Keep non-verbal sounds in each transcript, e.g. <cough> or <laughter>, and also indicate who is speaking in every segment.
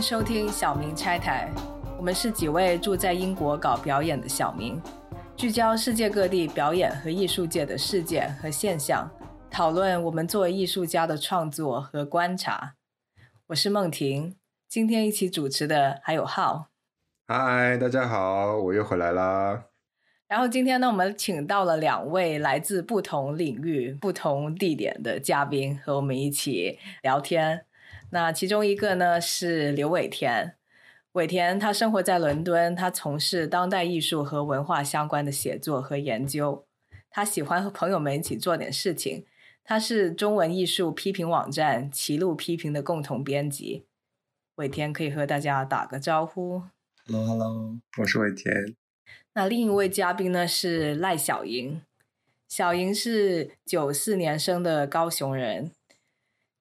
Speaker 1: 收听小明拆台。我们是几位住在英国搞表演的小明，聚焦世界各地表演和艺术界的事件和现象，讨论我们作为艺术家的创作和观察。我是梦婷，今天一起主持的还有浩。
Speaker 2: 嗨，大家好，我又回来啦。
Speaker 1: 然后今天呢，我们请到了两位来自不同领域、不同地点的嘉宾，和我们一起聊天。那其中一个呢是刘伟田，伟田他生活在伦敦，他从事当代艺术和文化相关的写作和研究。他喜欢和朋友们一起做点事情。他是中文艺术批评网站齐路批评的共同编辑。伟田可以和大家打个招呼。
Speaker 3: Hello，Hello，我是伟田。
Speaker 1: 那另一位嘉宾呢是赖小莹，小莹是九四年生的高雄人。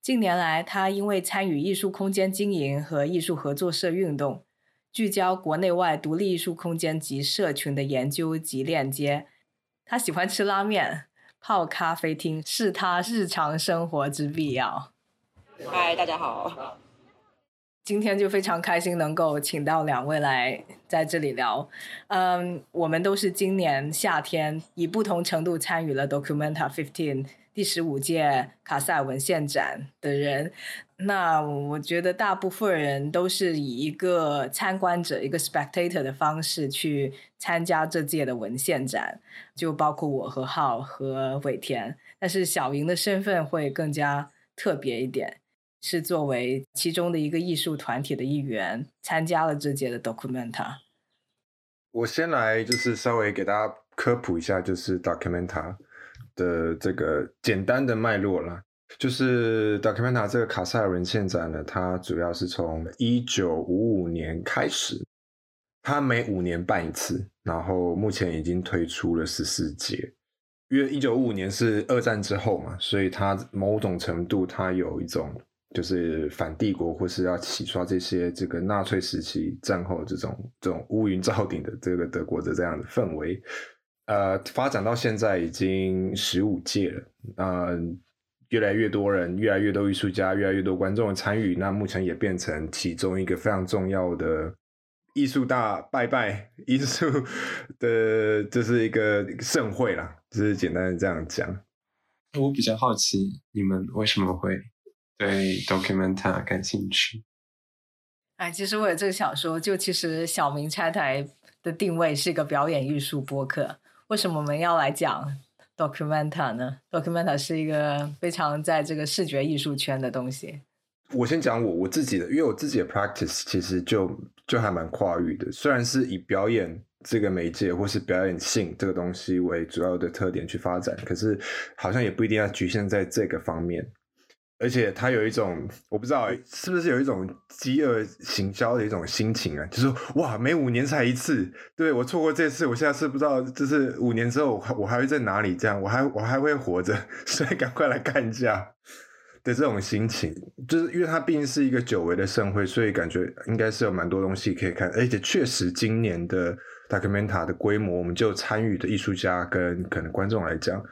Speaker 1: 近年来，他因为参与艺术空间经营和艺术合作社运动，聚焦国内外独立艺术空间及社群的研究及链接。他喜欢吃拉面、泡咖啡厅，是他日常生活之必要。
Speaker 4: 嗨，大家好。
Speaker 1: 今天就非常开心能够请到两位来在这里聊。嗯，我们都是今年夏天以不同程度参与了 Documenta Fifteen。第十五届卡塞尔文献展的人，那我觉得大部分人都是以一个参观者、一个 spectator 的方式去参加这届的文献展，就包括我和浩和尾田。但是小莹的身份会更加特别一点，是作为其中的一个艺术团体的一员，参加了这届的 Documenta。
Speaker 2: 我先来就是稍微给大家科普一下，就是 Documenta。的这个简单的脉络啦，就是 Documenta 这个卡塞尔文献展呢，它主要是从一九五五年开始，它每五年办一次，然后目前已经推出了十四届。因为一九五五年是二战之后嘛，所以它某种程度它有一种就是反帝国或是要洗刷这些这个纳粹时期战后这种这种乌云罩顶的这个德国的这样的氛围。呃，发展到现在已经十五届了，嗯，越来越多人，越来越多艺术家，越来越多观众参与，那目前也变成其中一个非常重要的艺术大拜拜 <laughs> 艺术的，这是一个盛会啦，就是简单的这样讲。
Speaker 3: 我比较好奇，你们为什么会对 Documenta 感兴趣？
Speaker 1: 哎，其实我也正想说，就其实小明拆台的定位是一个表演艺术播客。为什么我们要来讲 Documenta 呢？Documenta 是一个非常在这个视觉艺术圈的东西。
Speaker 2: 我先讲我我自己的，因为我自己的 practice 其实就就还蛮跨域的，虽然是以表演这个媒介或是表演性这个东西为主要的特点去发展，可是好像也不一定要局限在这个方面。而且他有一种，我不知道是不是有一种饥饿行销的一种心情啊，就是哇，每五年才一次，对我错过这次，我下次不知道，就是五年之后我我还会在哪里？这样我还我还会活着，<laughs> 所以赶快来看一下的这种心情，就是因为它毕竟是一个久违的盛会，所以感觉应该是有蛮多东西可以看，而且确实今年的 Documenta 的规模，我们就参与的艺术家跟可能观众来讲。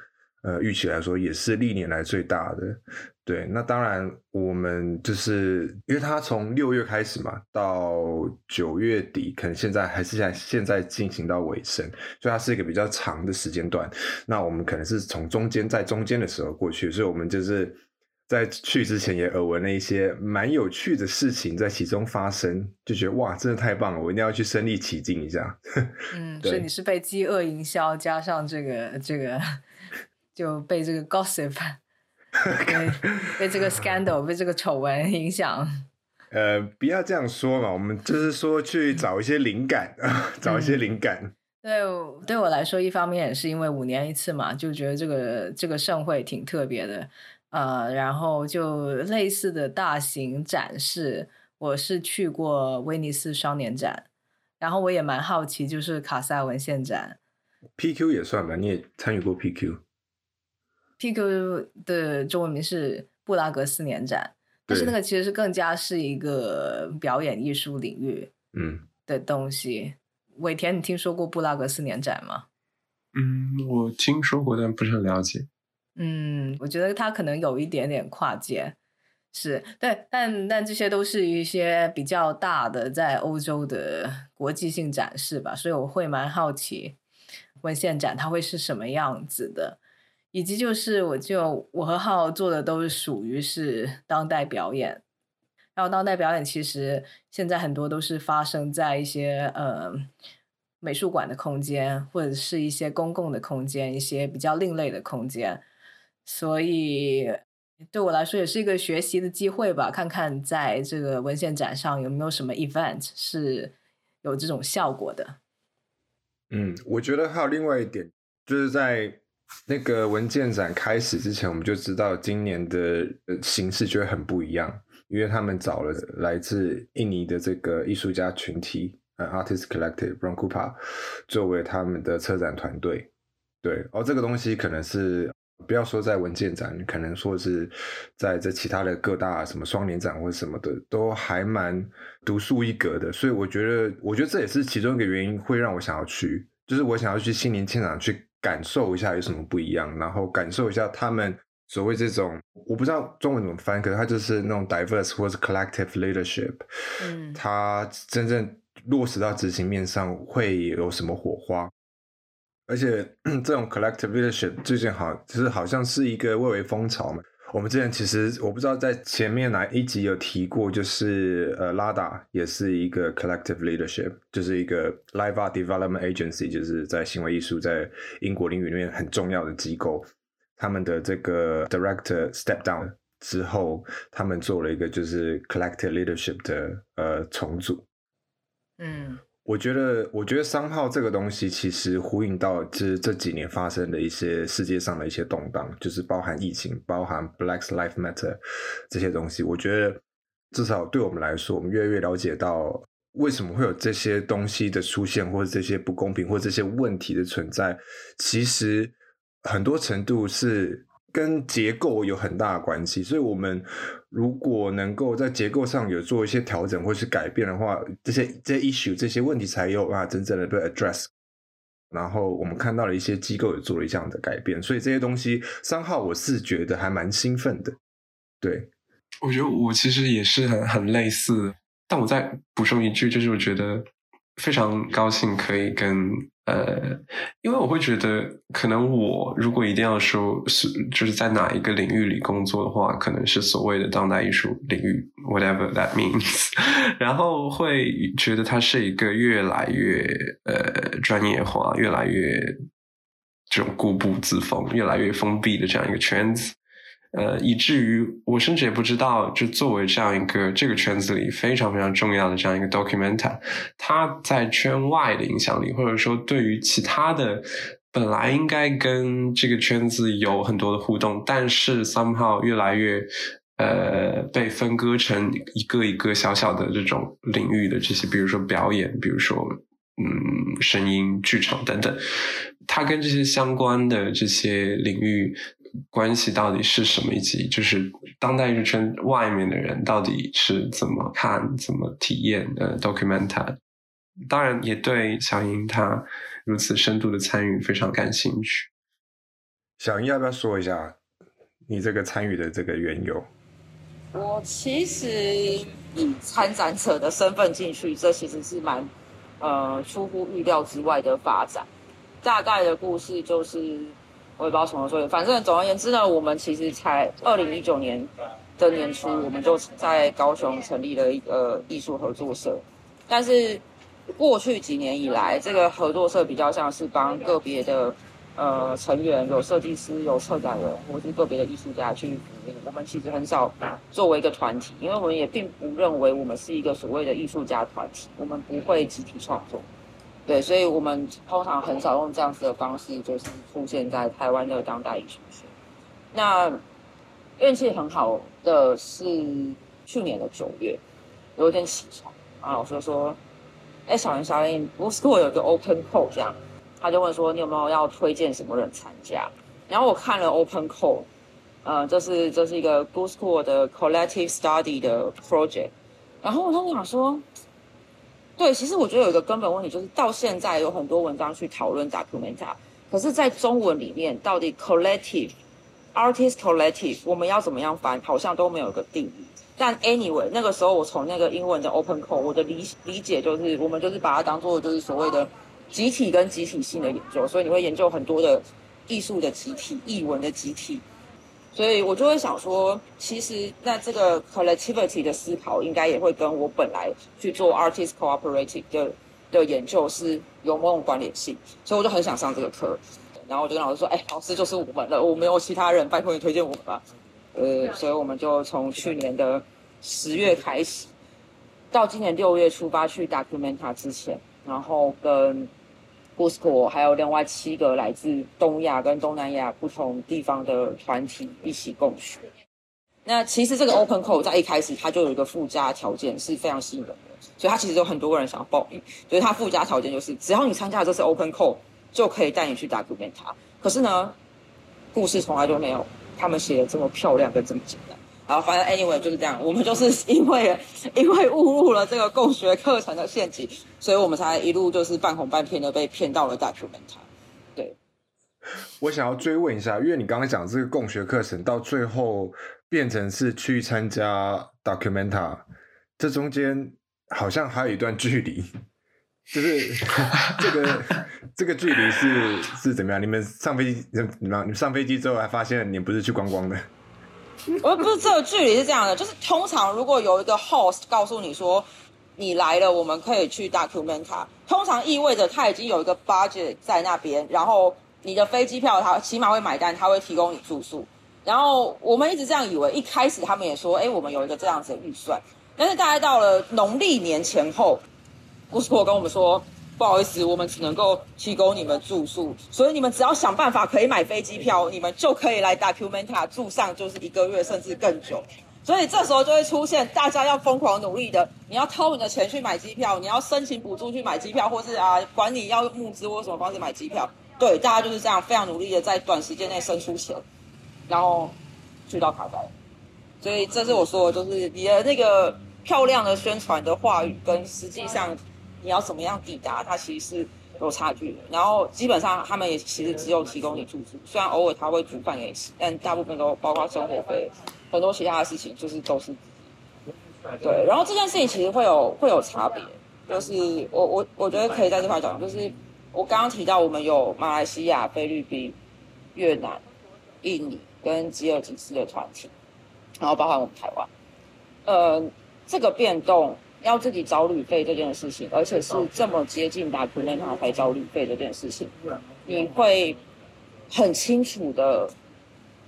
Speaker 2: 呃，预期来说也是历年来最大的。对，那当然我们就是因为它从六月开始嘛，到九月底，可能现在还是在现在进行到尾声，所以它是一个比较长的时间段。那我们可能是从中间在中间的时候过去，所以我们就是在去之前也耳闻了一些蛮有趣的事情在其中发生，就觉得哇，真的太棒了，我一定要去身临其境一下。<laughs>
Speaker 1: 嗯，所以你是被饥饿营销加上这个这个。就被这个 gossip，<laughs> 被被这个 scandal，被这个丑闻影响。
Speaker 2: 呃，不要这样说嘛，我们就是说去找一些灵感，<laughs> 找一些灵感。
Speaker 1: 对，对我来说，一方面也是因为五年一次嘛，就觉得这个这个盛会挺特别的。呃，然后就类似的大型展示，我是去过威尼斯双年展，然后我也蛮好奇，就是卡塞文献展
Speaker 2: ，PQ 也算吧，你也参与过 PQ。
Speaker 1: PQ 的中文名是布拉格四年展，但是那个其实是更加是一个表演艺术领域嗯的东西。尾田，你听说过布拉格四年展吗？
Speaker 3: 嗯，我听说过，但不是很了解。
Speaker 1: 嗯，我觉得它可能有一点点跨界，是对，但但这些都是一些比较大的在欧洲的国际性展示吧，所以我会蛮好奇文献展它会是什么样子的，以及就是我就我和浩做的都是属于是当代表演，然后当代表演其实现在很多都是发生在一些呃美术馆的空间或者是一些公共的空间，一些比较另类的空间，所以。对我来说也是一个学习的机会吧，看看在这个文献展上有没有什么 event 是有这种效果的。
Speaker 2: 嗯，我觉得还有另外一点，就是在那个文件展开始之前，我们就知道今年的形式就会很不一样，因为他们找了来自印尼的这个艺术家群体，呃，Artist Collective Broncupa 作为他们的策展团队。对，哦这个东西可能是。不要说在文件展，可能说是在这其他的各大什么双年展或者什么的，都还蛮独树一格的。所以我觉得，我觉得这也是其中一个原因，会让我想要去，就是我想要去新年现场去感受一下有什么不一样，然后感受一下他们所谓这种，我不知道中文怎么翻，可能它就是那种 diverse 或是 collective leadership，嗯，它真正落实到执行面上会有什么火花？而且 <clears throat> 这种 collective leadership 最近好，就是好像是一个蔚为风潮嘛。我们之前其实我不知道在前面哪一集有提过，就是呃拉达也是一个 collective leadership，就是一个 live art development agency，就是在行为艺术在英国领域里面很重要的机构。他们的这个 director step down 之后，他们做了一个就是 collective leadership 的呃重组。嗯。我觉得，我觉得商号这个东西其实呼应到这这几年发生的一些世界上的一些动荡，就是包含疫情、包含 Black Lives Matter 这些东西。我觉得至少对我们来说，我们越来越了解到为什么会有这些东西的出现，或者这些不公平，或者这些问题的存在，其实很多程度是。跟结构有很大的关系，所以我们如果能够在结构上有做一些调整或是改变的话，这些这些 issue 这些问题才有办法真正的被 address。然后我们看到了一些机构也做了这样的改变，所以这些东西三号我是觉得还蛮兴奋的。对，
Speaker 3: 我觉得我其实也是很很类似，但我再补充一句，就是我觉得非常高兴可以跟。呃，因为我会觉得，可能我如果一定要说是就是在哪一个领域里工作的话，可能是所谓的当代艺术领域，whatever that means。<laughs> 然后会觉得它是一个越来越呃专业化、越来越这种固步自封、越来越封闭的这样一个圈子。呃，以至于我甚至也不知道，就作为这样一个这个圈子里非常非常重要的这样一个 documenter，他在圈外的影响力，或者说对于其他的本来应该跟这个圈子有很多的互动，但是 somehow 越来越呃被分割成一个一个小小的这种领域的这些，比如说表演，比如说嗯声音、剧场等等，它跟这些相关的这些领域。关系到底是什么？以及就是当代艺术圈外面的人到底是怎么看、怎么体验的 documentary？当然，也对小英她如此深度的参与非常感兴趣。
Speaker 2: 小英要不要说一下你这个参与的这个缘由？
Speaker 4: 我其实以参展者的身份进去，这其实是蛮呃出乎预料之外的发展。大概的故事就是。我也不知道什么说，反正总而言之呢，我们其实才二零一九年的年初，我们就在高雄成立了一个艺术合作社。但是过去几年以来，这个合作社比较像是帮个别的呃成员，有设计师、有策展人，或是个别的艺术家去服务。我们其实很少作为一个团体，因为我们也并不认为我们是一个所谓的艺术家团体，我们不会集体创作。对，所以我们通常很少用这样子的方式，就是出现在台湾的当代艺术圈。那运气很好的是去年的九月，有一天起床啊，老师说：“哎，小林小林 b o o School 有个 Open Call，这样。”他就问说：“你有没有要推荐什么人参加？”然后我看了 Open Call，呃，这是这是一个 b o o School 的 Collective Study 的 Project，然后我就想说。对，其实我觉得有一个根本问题，就是到现在有很多文章去讨论 documenta，可是，在中文里面，到底 collective artist collective 我们要怎么样翻，好像都没有一个定义。但 anyway，那个时候我从那个英文的 open code，我的理理解就是，我们就是把它当做就是所谓的集体跟集体性的研究，所以你会研究很多的艺术的集体、译文的集体。所以我就会想说，其实那这个 collectivity 的思考，应该也会跟我本来去做 artist cooperative 的的研究是有某种关联性。所以我就很想上这个课，然后我就跟老师说：“哎，老师就是我们了，我没有其他人，拜托你推荐我们吧。”呃，所以我们就从去年的十月开始，到今年六月出发去 Documenta 之前，然后跟。B o s c o 还有另外七个来自东亚跟东南亚不同地方的团体一起共学。那其实这个 Open Code 在一开始它就有一个附加条件是非常吸引人的，所以它其实有很多个人想要报名。所以它附加条件就是只要你参加这次 Open Code，就可以带你去打 Google 它。可是呢，故事从来都没有他们写的这么漂亮跟这么简。然后反正 anyway 就是这样，我们就是因为因为误入了这个共学课程的陷阱，所以我们才一路就是半哄半骗的被骗到了 Documenta。对，
Speaker 2: 我想要追问一下，因为你刚刚讲这个共学课程到最后变成是去参加 Documenta，这中间好像还有一段距离，就是 <laughs> 这个这个距离是是怎么样？你们上飞机，你们你们上飞机之后还发现你不是去观光的？<laughs>
Speaker 4: 我不是这个距离是这样的，就是通常如果有一个 host 告诉你说你来了，我们可以去 Documenta，通常意味着他已经有一个 budget 在那边，然后你的飞机票他起码会买单，他会提供你住宿。然后我们一直这样以为，一开始他们也说，哎，我们有一个这样子的预算，但是大概到了农历年前后，不是我跟我们说。不好意思，我们只能够提供你们住宿，所以你们只要想办法可以买飞机票，你们就可以来 Documenta 住上就是一个月甚至更久。所以这时候就会出现大家要疯狂努力的，你要掏你的钱去买机票，你要申请补助去买机票，或是啊管你要募资或什么方式买机票。对，大家就是这样非常努力的在短时间内生出钱，然后去到卡塞。所以这是我说的，就是你的那个漂亮的宣传的话语跟实际上。你要怎么样抵达？它其实是有差距的。然后基本上他们也其实只有提供你住宿，虽然偶尔他会煮饭给你吃，但大部分都包括生活费，很多其他的事情就是都是。对，然后这件事情其实会有会有差别，就是我我我觉得可以在这块讲，就是我刚刚提到我们有马来西亚、菲律宾、越南、印尼跟吉尔吉斯的团体，然后包括我们台湾，呃，这个变动。要自己找旅费这件事情，而且是这么接近达普内塔才找旅费这件事情，你会很清楚的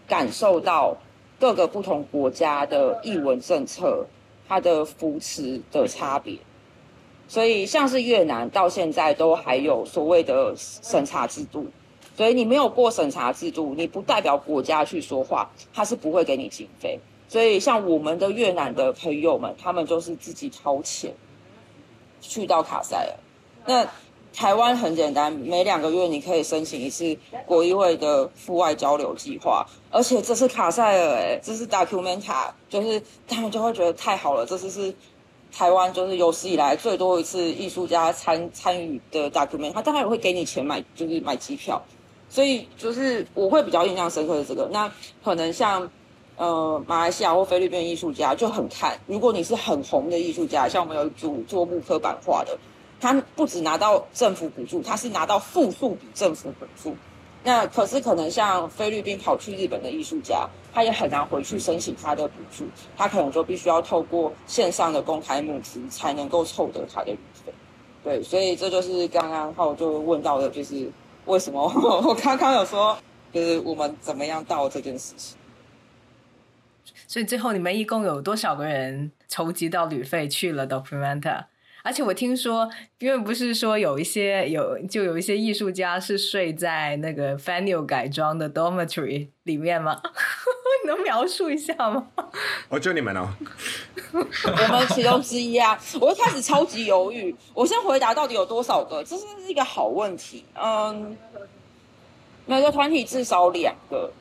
Speaker 4: 感受到各个不同国家的译文政策它的扶持的差别。所以，像是越南到现在都还有所谓的审查制度，所以你没有过审查制度，你不代表国家去说话，他是不会给你经费。所以，像我们的越南的朋友们，他们就是自己掏钱去到卡塞尔。那台湾很简单，每两个月你可以申请一次国议会的赴外交流计划，而且这是卡塞尔，哎，这是 Documenta，就是他们就会觉得太好了，这次是台湾就是有史以来最多一次艺术家参参与的 document，他当然也会给你钱买，就是买机票。所以，就是我会比较印象深刻的这个，那可能像。呃，马来西亚或菲律宾艺术家就很看，如果你是很红的艺术家，像我们有一组做木刻版画的，他不止拿到政府补助，他是拿到负数比政府补助。那可是可能像菲律宾跑去日本的艺术家，他也很难回去申请他的补助，他可能就必须要透过线上的公开募资才能够凑得他的旅费。对，所以这就是刚刚浩就问到的，就是为什么 <laughs> 我刚刚有说，就是我们怎么样到这件事情。
Speaker 1: 所以最后你们一共有多少个人筹集到旅费去了 Documenta？而且我听说，因为不是说有一些有就有一些艺术家是睡在那个 Fanny 改装的 dormitory 里面吗？<laughs> 能描述一下吗？
Speaker 2: 我就你们哦，
Speaker 4: 我们其中之一啊。我一开始超级犹豫，我先回答到底有多少个，这是一个好问题。嗯，每个团体至少两个。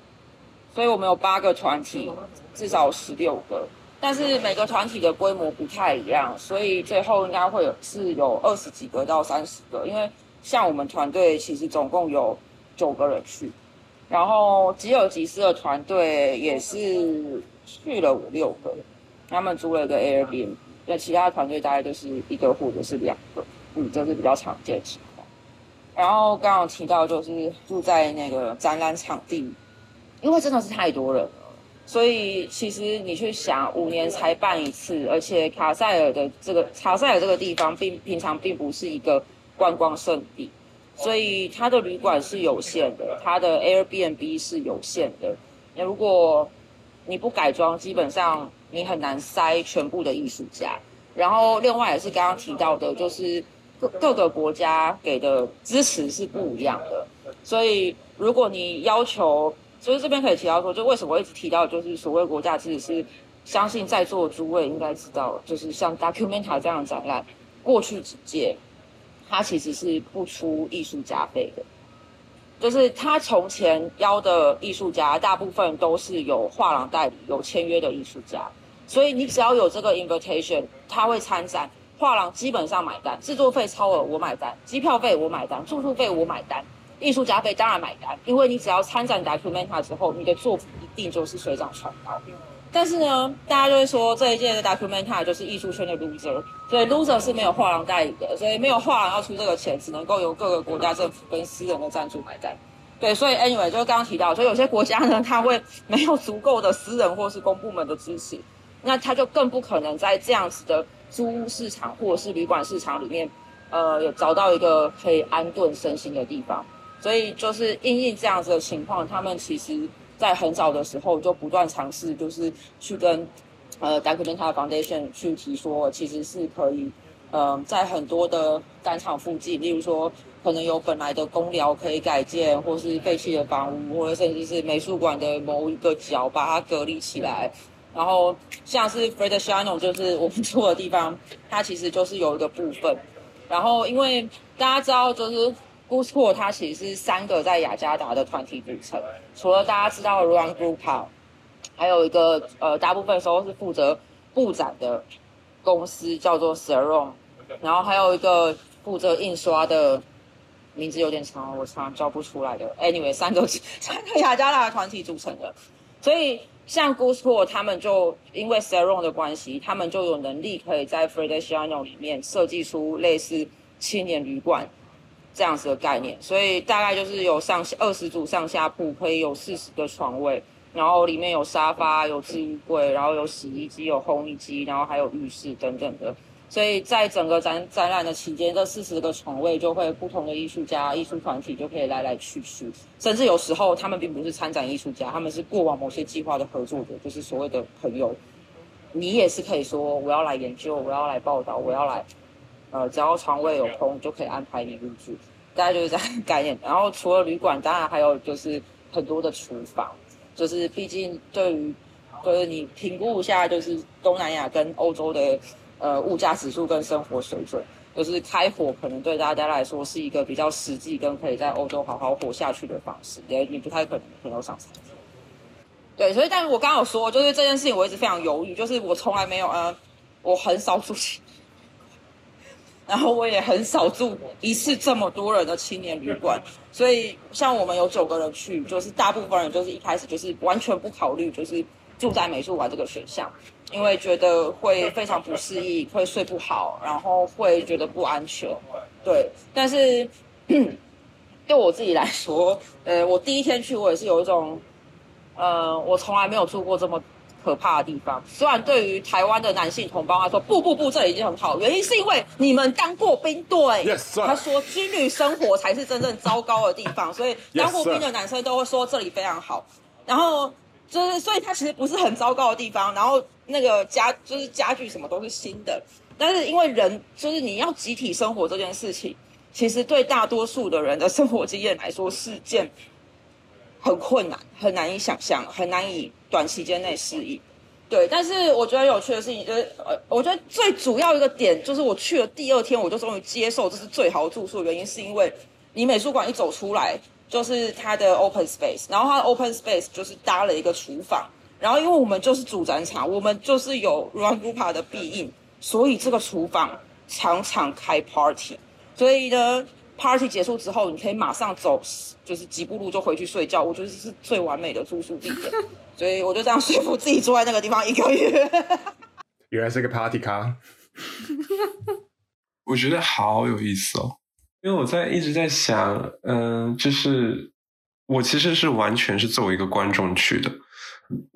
Speaker 4: 所以我们有八个团体，至少十六个，但是每个团体的规模不太一样，所以最后应该会有是有二十几个到三十个。因为像我们团队其实总共有九个人去，然后吉尔吉斯的团队也是去了五六个，他们租了一个 Airbnb，那其他团队大概就是一个或者是两个，嗯，这是比较常见的情况。然后刚刚提到就是住在那个展览场地，因为真的是太多人了，所以其实你去想，五年才办一次，而且卡塞尔的这个卡塞尔这个地方并平常并不是一个观光胜地。所以它的旅馆是有限的，它的 Airbnb 是有限的。那如果你不改装，基本上你很难塞全部的艺术家。然后另外也是刚刚提到的，就是各各个国家给的支持是不一样的。所以如果你要求，所以这边可以提到说，就为什么我一直提到就是所谓国家其实，是相信在座诸位应该知道，就是像 Documenta 这样的展览，过去几届。他其实是不出艺术家费的，就是他从前邀的艺术家，大部分都是有画廊代理、有签约的艺术家，所以你只要有这个 invitation，他会参展，画廊基本上买单，制作费超额我买单，机票费我买单，住宿费我买单，艺术家被当然买单，因为你只要参展 Documenta 之后，你的作品一定就是水涨船高。但是呢，大家就会说这一届的 Documenta 就是艺术圈的 loser，所以 loser 是没有画廊代理的，所以没有画廊要出这个钱，只能够由各个国家政府跟私人的赞助买单。对，所以 anyway 就是刚刚提到，所以有些国家呢，他会没有足够的私人或是公部门的支持，那他就更不可能在这样子的租屋市场或者是旅馆市场里面，呃，有找到一个可以安顿身心的地方。所以就是因应这样子的情况，他们其实。在很早的时候就不断尝试，就是去跟呃 Documenta Foundation 去提说，其实是可以，呃，在很多的单场附近，例如说可能有本来的公寮可以改建，或是废弃的房屋，或者甚至是美术馆的某一个角把它隔离起来。然后像是 Fred Shano 就是我们住的地方，它其实就是有一个部分。然后因为大家知道就是。G o o s e 它其实是三个在雅加达的团体组成，除了大家知道的 Run Group，还有一个呃，大部分时候是负责布展的公司叫做 Serum，然后还有一个负责印刷的，名字有点长，我常常叫不出来的。Anyway，三个 <laughs> 三个雅加达的团体组成的，所以像 g o o s e 他们就因为 Serum 的关系，他们就有能力可以在 Frederiano 里面设计出类似青年旅馆。这样子的概念，所以大概就是有上二十组上下铺，可以有四十个床位，然后里面有沙发、有置物柜，然后有洗衣机、有烘衣机，然后还有浴室等等的。所以在整个展展览的期间，这四十个床位就会不同的艺术家、艺术团体就可以来来去去，甚至有时候他们并不是参展艺术家，他们是过往某些计划的合作者，就是所谓的朋友。你也是可以说我要来研究，我要来报道，我要来。呃，只要床位有空，就可以安排你入住，大概就是这样概念。然后除了旅馆，当然还有就是很多的厨房，就是毕竟对于，就是你评估一下，就是东南亚跟欧洲的呃物价指数跟生活水准，就是开火可能对大家来说是一个比较实际跟可以在欧洲好好活下去的方式，也你不太可能每天都上餐。对，所以但是我刚刚有说，就是这件事情我一直非常犹豫，就是我从来没有呃，我很少住。然后我也很少住一次这么多人的青年旅馆，所以像我们有九个人去，就是大部分人就是一开始就是完全不考虑就是住在美术馆这个选项，因为觉得会非常不适应，会睡不好，然后会觉得不安全。对，但是 <clears throat> 对我自己来说，呃，我第一天去我也是有一种，呃，我从来没有住过这么。可怕的地方，虽然对于台湾的男性同胞，他说不不不，这已经很好。原因是因为你们当过兵，对。他说军旅生活才是真正糟糕的地方，<laughs> 所以当过兵的男生都会说这里非常好。然后就是，所以他其实不是很糟糕的地方。然后那个家就是家具什么都是新的，但是因为人就是你要集体生活这件事情，其实对大多数的人的生活经验来说是件很困难、很难以想象、很难以。短时间内适应，对，但是我觉得有趣的事情就是，呃，我觉得最主要一个点就是，我去了第二天，我就终于接受这是最好的住宿的原因，是因为你美术馆一走出来就是它的 open space，然后它的 open space 就是搭了一个厨房，然后因为我们就是主展场，我们就是有 Run Group 的庇应，所以这个厨房常常开 party，所以呢。Party 结束之后，你可以马上走，就是几步路就回去睡觉。我觉得是最完美的住宿地点，所以我就这样说服自己住在那个地方一个月。
Speaker 2: 原来是个 party 咖，<laughs>
Speaker 3: 我觉得好有意思哦，因为我在一直在想，嗯，就是我其实是完全是作为一个观众去的。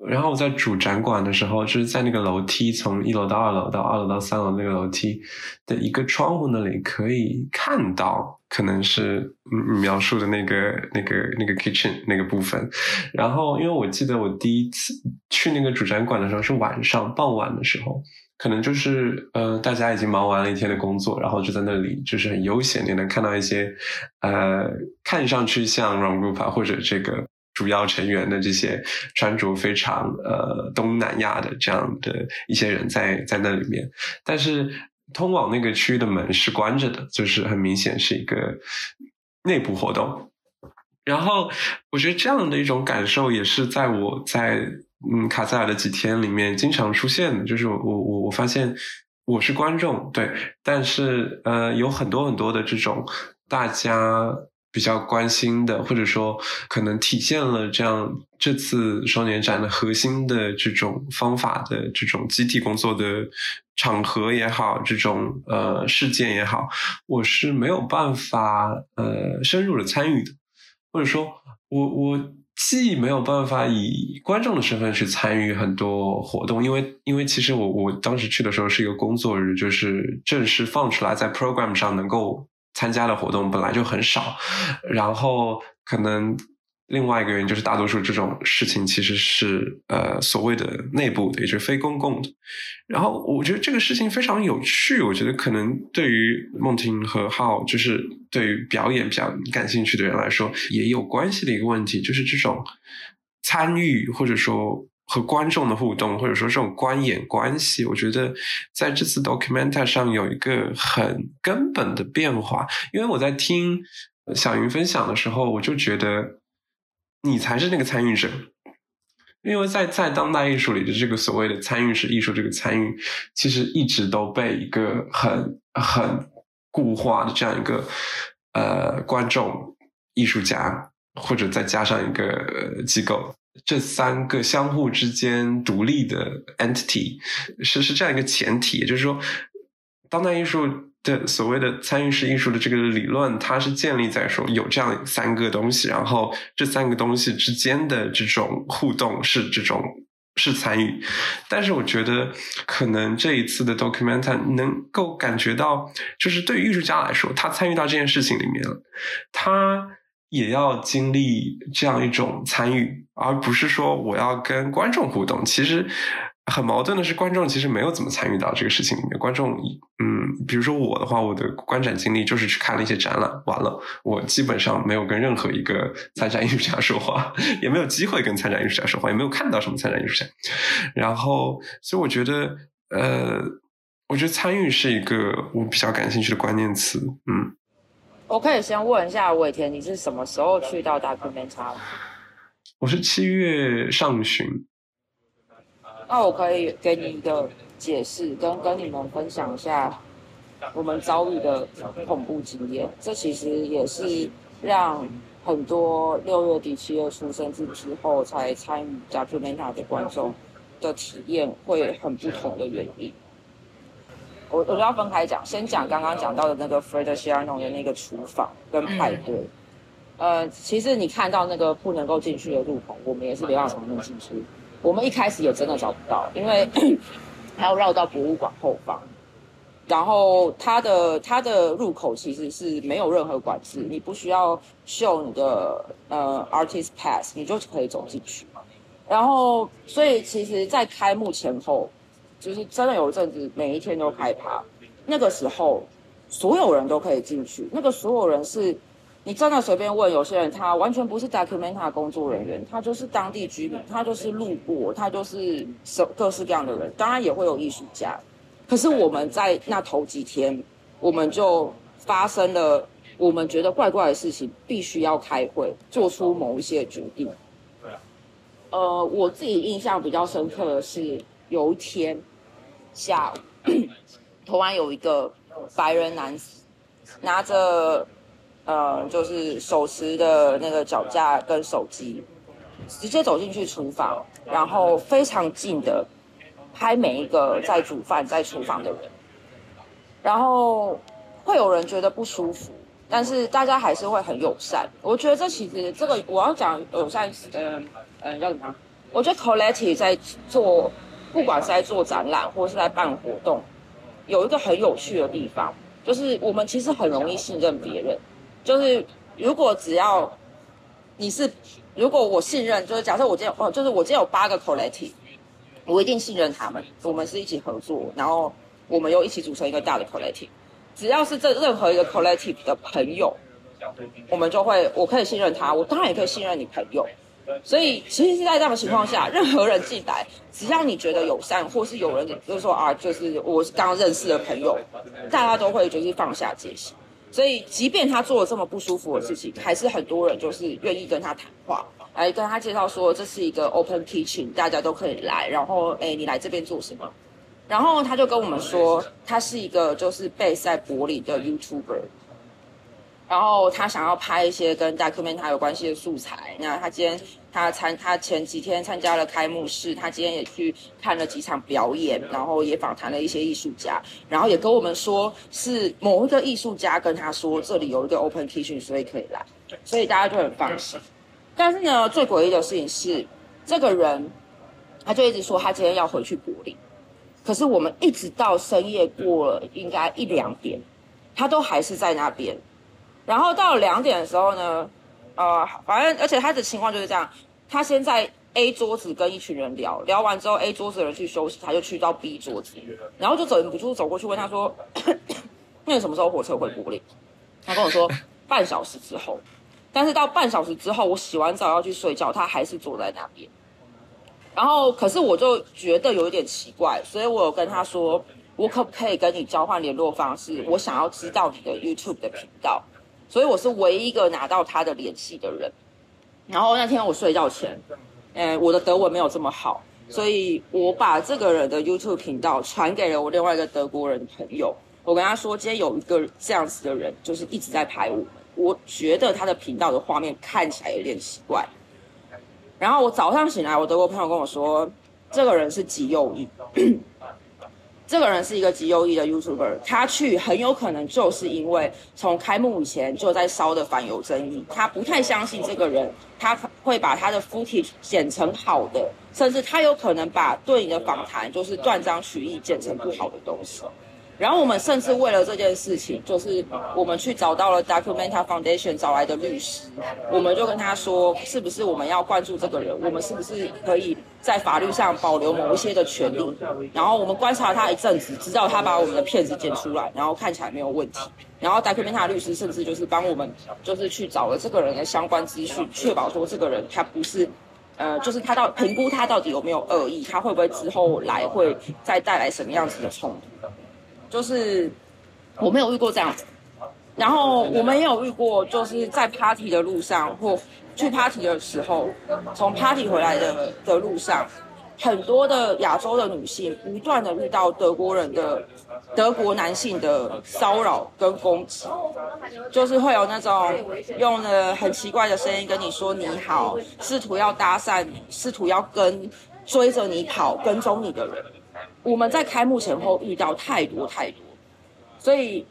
Speaker 3: 然后我在主展馆的时候，就是在那个楼梯从一楼到二楼到二楼到三楼那个楼梯的一个窗户那里，可以看到可能是你描述的那个那个那个 kitchen 那个部分。然后，因为我记得我第一次去那个主展馆的时候是晚上傍晚的时候，可能就是呃大家已经忙完了一天的工作，然后就在那里就是很悠闲，你能看到一些呃看上去像 Ron Group 或者这个。主要成员的这些穿着非常呃东南亚的这样的一些人在在那里面，但是通往那个区域的门是关着的，就是很明显是一个内部活动。然后我觉得这样的一种感受也是在我在嗯卡塞尔的几天里面经常出现的，就是我我我发现我是观众对，但是呃有很多很多的这种大家。比较关心的，或者说可能体现了这样这次双年展的核心的这种方法的这种集体工作的场合也好，这种呃事件也好，我是没有办法呃深入的参与的，或者说，我我既没有办法以观众的身份去参与很多活动，因为因为其实我我当时去的时候是一个工作日，就是正式放出来在 program 上能够。参加的活动本来就很少，然后可能另外一个原因就是大多数这种事情其实是呃所谓的内部的，也就是非公共的。然后我觉得这个事情非常有趣，我觉得可能对于梦婷和浩，就是对于表演比较感兴趣的人来说，也有关系的一个问题，就是这种参与或者说。和观众的互动，或者说这种观演关系，我觉得在这次 Documenta 上有一个很根本的变化。因为我在听小云分享的时候，我就觉得你才是那个参与者。因为在在当代艺术里的这个所谓的参与式艺术，这个参与其实一直都被一个很很固化的这样一个呃观众、艺术家，或者再加上一个机构。这三个相互之间独立的 entity 是是这样一个前提，也就是说，当代艺术的所谓的参与式艺术的这个理论，它是建立在说有这样三个东西，然后这三个东西之间的这种互动是这种是参与。但是我觉得，可能这一次的 Documenta 能够感觉到，就是对于艺术家来说，他参与到这件事情里面了，他。也要经历这样一种参与，而不是说我要跟观众互动。其实很矛盾的是，观众其实没有怎么参与到这个事情里面。观众，嗯，比如说我的话，我的观展经历就是去看了一些展览，完了，我基本上没有跟任何一个参展艺术家说话，<laughs> 也没有机会跟参展艺术家说话，也没有看到什么参展艺术家。然后，所以我觉得，呃，我觉得参与是一个我比较感兴趣的关键词，嗯。
Speaker 4: 我可以先问一下伟田，你是什么时候去到 Documenta
Speaker 3: 我是七月上旬。
Speaker 4: 那我可以给你一个解释，跟跟你们分享一下我们遭遇的恐怖经验。这其实也是让很多六月底七月初甚至之后才参与 Documenta 的观众的体验会很不同的原因。我我就要分开讲，先讲刚刚讲到的那个 Fred s h a r n o 的那个厨房跟派对。呃，其实你看到那个不能够进去的入口，我们也是没办法从那进去。我们一开始也真的找不到，因为 <clears throat> 还要绕到博物馆后方。然后它的它的入口其实是没有任何管制，你不需要秀你的呃 Artist Pass，你就可以走进去。然后，所以其实，在开幕前后。就是真的有一阵子，每一天都开趴。那个时候，所有人都可以进去。那个所有人是，你真的随便问，有些人他完全不是 Documenta 工作人员，他就是当地居民，他就是路过，他就是什各式各样的人。当然也会有艺术家。可是我们在那头几天，我们就发生了我们觉得怪怪的事情，必须要开会，做出某一些决定。呃，我自己印象比较深刻的是有一天。下午，<clears throat> 突然有一个白人男子拿着呃，就是手持的那个脚架跟手机，直接走进去厨房，然后非常近的拍每一个在煮饭在厨房的人，然后会有人觉得不舒服，但是大家还是会很友善。我觉得这其实这个我要讲友善，嗯嗯，叫什么？我觉得 Colette 在做，不管是在做展览或是在办活动，有一个很有趣的地方，就是我们其实很容易信任别人。就是如果只要你是，如果我信任，就是假设我今天哦，就是我今天有八个 Collective，我一定信任他们，我们是一起合作，然后我们又一起组成一个大的 Collective。只要是这任何一个 Collective 的朋友，我们就会，我可以信任他，我当然也可以信任你朋友。所以其实是在这样的情况下，任何人进来，只要你觉得友善，或是有人就是说啊，就是我刚认识的朋友，大家都会就是放下戒心。所以，即便他做了这么不舒服的事情，还是很多人就是愿意跟他谈话，来跟他介绍说这是一个 open kitchen，大家都可以来。然后，哎，你来这边做什么？然后他就跟我们说，他是一个就是被在柏林的 YouTuber。然后他想要拍一些跟 document 有关系的素材。那他今天他参他前几天参加了开幕式，他今天也去看了几场表演，然后也访谈了一些艺术家，然后也跟我们说是某一个艺术家跟他说这里有一个 open kitchen，所以可以来，所以大家就很放心。但是呢，最诡异的事情是，这个人他就一直说他今天要回去柏林，可是我们一直到深夜过了应该一两点，他都还是在那边。然后到了两点的时候呢，呃，反正而且他的情况就是这样，他先在 A 桌子跟一群人聊聊完之后，A 桌子的人去休息，他就去到 B 桌子，然后就忍不住走过去问他说：“ <coughs> 那你什么时候火车回柏林？”他跟我说 <laughs> 半小时之后，但是到半小时之后，我洗完澡要去睡觉，他还是坐在那边。然后可是我就觉得有一点奇怪，所以我有跟他说：“我可不可以跟你交换联络方式？我想要知道你的 YouTube 的频道。”所以我是唯一一个拿到他的联系的人。然后那天我睡觉前，我的德文没有这么好，所以我把这个人的 YouTube 频道传给了我另外一个德国人朋友。我跟他说，今天有一个这样子的人，就是一直在拍我们。我觉得他的频道的画面看起来有点奇怪。然后我早上醒来，我德国朋友跟我说，这个人是极右翼。这个人是一个极优异的 YouTuber，他去很有可能就是因为从开幕以前就在烧的反犹争议，他不太相信这个人，他会把他的 footage 剪成好的，甚至他有可能把对你的访谈就是断章取义剪成不好的东西。然后我们甚至为了这件事情，就是我们去找到了 Documenta Foundation 找来的律师，我们就跟他说，是不是我们要关注这个人？我们是不是可以在法律上保留某一些的权利？然后我们观察他一阵子，直到他把我们的片子剪出来，然后看起来没有问题。然后 Documenta 律师甚至就是帮我们，就是去找了这个人的相关资讯，确保说这个人他不是，呃，就是他到评估他到底有没有恶意，他会不会之后来会再带来什么样子的冲突？就是我没有遇过这样子，然后我们也有遇过，就是在 party 的路上或去 party 的时候，从 party 回来的的路上，很多的亚洲的女性不断的遇到德国人的德国男性的骚扰跟攻击，就是会有那种用的很奇怪的声音跟你说你好，试图要搭讪，试图要跟追着你跑跟踪你的人。我们在开幕前后遇到太多太多，所以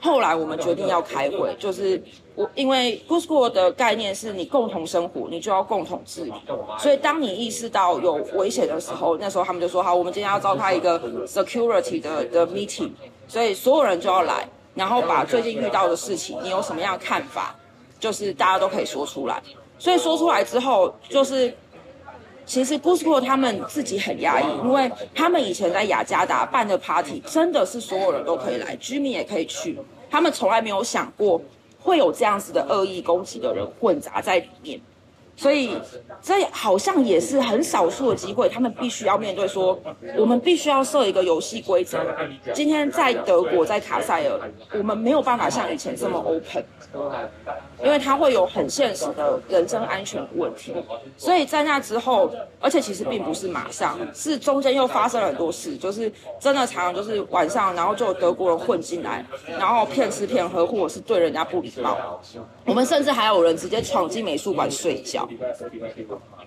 Speaker 4: 后来我们决定要开会，就是我因为 g o o s c o 的概念是你共同生活，你就要共同治理。所以当你意识到有危险的时候，那时候他们就说好，我们今天要召开一个 security 的的 meeting，所以所有人就要来，然后把最近遇到的事情，你有什么样的看法，就是大家都可以说出来。所以说出来之后，就是。其实 g u s c o 他们自己很压抑，因为他们以前在雅加达办的 party 真的是所有人都可以来，居民也可以去。他们从来没有想过会有这样子的恶意攻击的人混杂在里面。所以这好像也是很少数的机会，他们必须要面对说，我们必须要设一个游戏规则。今天在德国，在卡塞尔，我们没有办法像以前这么 open，因为它会有很现实的人身安全问题。所以在那之后，而且其实并不是马上，是中间又发生了很多事，就是真的常常就是晚上，然后就有德国人混进来，然后骗吃骗喝，或者是对人家不礼貌。我们甚至还有人直接闯进美术馆睡觉。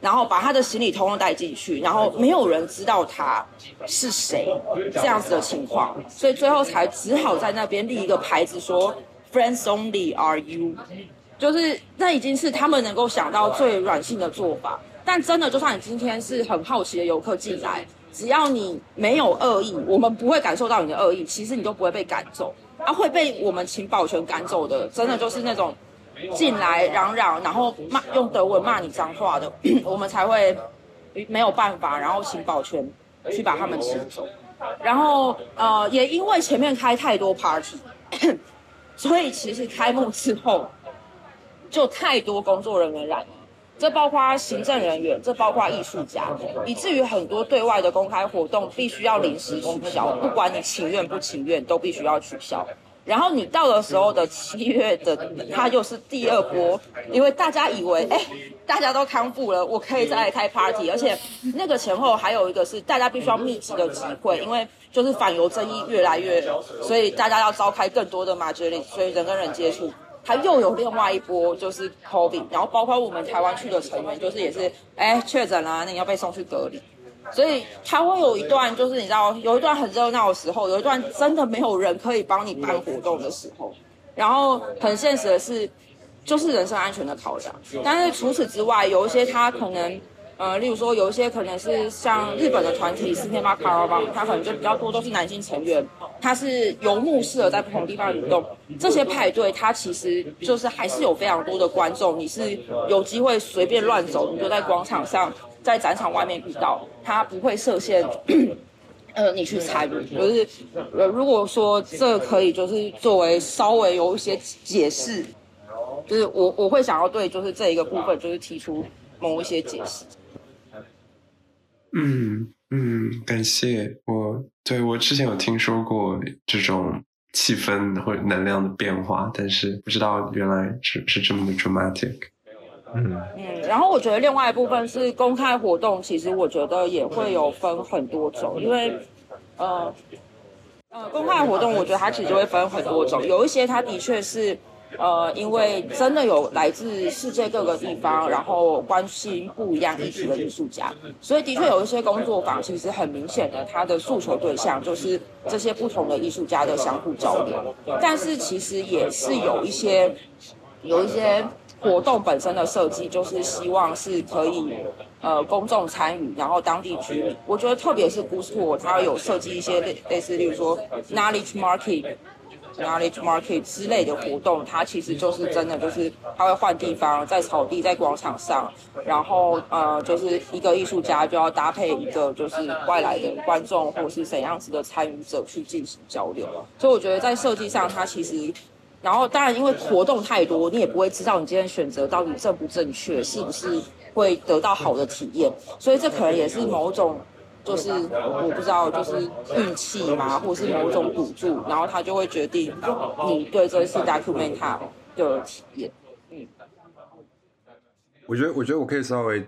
Speaker 4: 然后把他的行李通通带进去，然后没有人知道他是谁，这样子的情况，所以最后才只好在那边立一个牌子说 “Friends only are you”，就是那已经是他们能够想到最软性的做法。但真的，就算你今天是很好奇的游客进来，只要你没有恶意，我们不会感受到你的恶意，其实你都不会被赶走。啊，会被我们请保全赶走的，真的就是那种。进来嚷嚷，然后骂用德文骂你脏话的，<clears throat> 我们才会没有办法，然后请保全去把他们请走。然后呃，也因为前面开太多 party，<coughs> 所以其实开幕之后就太多工作人员染疫，这包括行政人员，这包括艺术家，以至于很多对外的公开活动必须要临时取消，不管你情愿不情愿，都必须要取消。然后你到的时候的七月的，它又是第二波，因为大家以为，哎，大家都康复了，我可以再来开 party，而且那个前后还有一个是大家必须要密集的集会，因为就是反犹争议越来越，所以大家要召开更多的马哲里，所以人跟人接触，它又有另外一波就是 COVID，然后包括我们台湾去的成员，就是也是，哎，确诊了，那你要被送去隔离。所以他会有一段，就是你知道，有一段很热闹的时候，有一段真的没有人可以帮你办活动的时候，然后很现实的是，就是人身安全的考量。但是除此之外，有一些他可能，呃，例如说有一些可能是像日本的团体四天八卡拉邦，他可能就比较多都是男性成员，他是游牧式的在不同地方移动。这些派对，它其实就是还是有非常多的观众，你是有机会随便乱走，你就在广场上。在展场外面遇到，他不会设限，<coughs> 呃，你去参与，就是呃，如果说这可以，就是作为稍微有一些解释，就是我我会想要对，就是这一个部分，就是提出某一些解释。
Speaker 3: 嗯嗯，感谢我，对我之前有听说过这种气氛或能量的变化，但是不知道原来是是这么的 dramatic。
Speaker 4: 嗯，然后我觉得另外一部分是公开活动，其实我觉得也会有分很多种，因为呃呃，公开活动我觉得它其实会分很多种，有一些它的确是呃，因为真的有来自世界各个地方，然后关心不一样议题的艺术家，所以的确有一些工作坊，其实很明显的，它的诉求对象就是这些不同的艺术家的相互交流，但是其实也是有一些有一些。活动本身的设计就是希望是可以，呃，公众参与，然后当地居民。我觉得特别是 g o o s t 它有设计一些类类似，例如说 Knowledge Market、Knowledge Market 之类的活动，它其实就是真的就是它会换地方，在草地、在广场上，然后呃，就是一个艺术家就要搭配一个就是外来的观众或是怎样子的参与者去进行交流。所以我觉得在设计上，它其实。然后，当然，因为活动太多，你也不会知道你今天选择到底正不正确，是不是会得到好的体验。所以，这可能也是某种，就是我不知道，就是运气嘛，或者是某种赌注，然后他就会决定你对这次 document 的体验。
Speaker 2: 我觉得，我觉得我可以稍微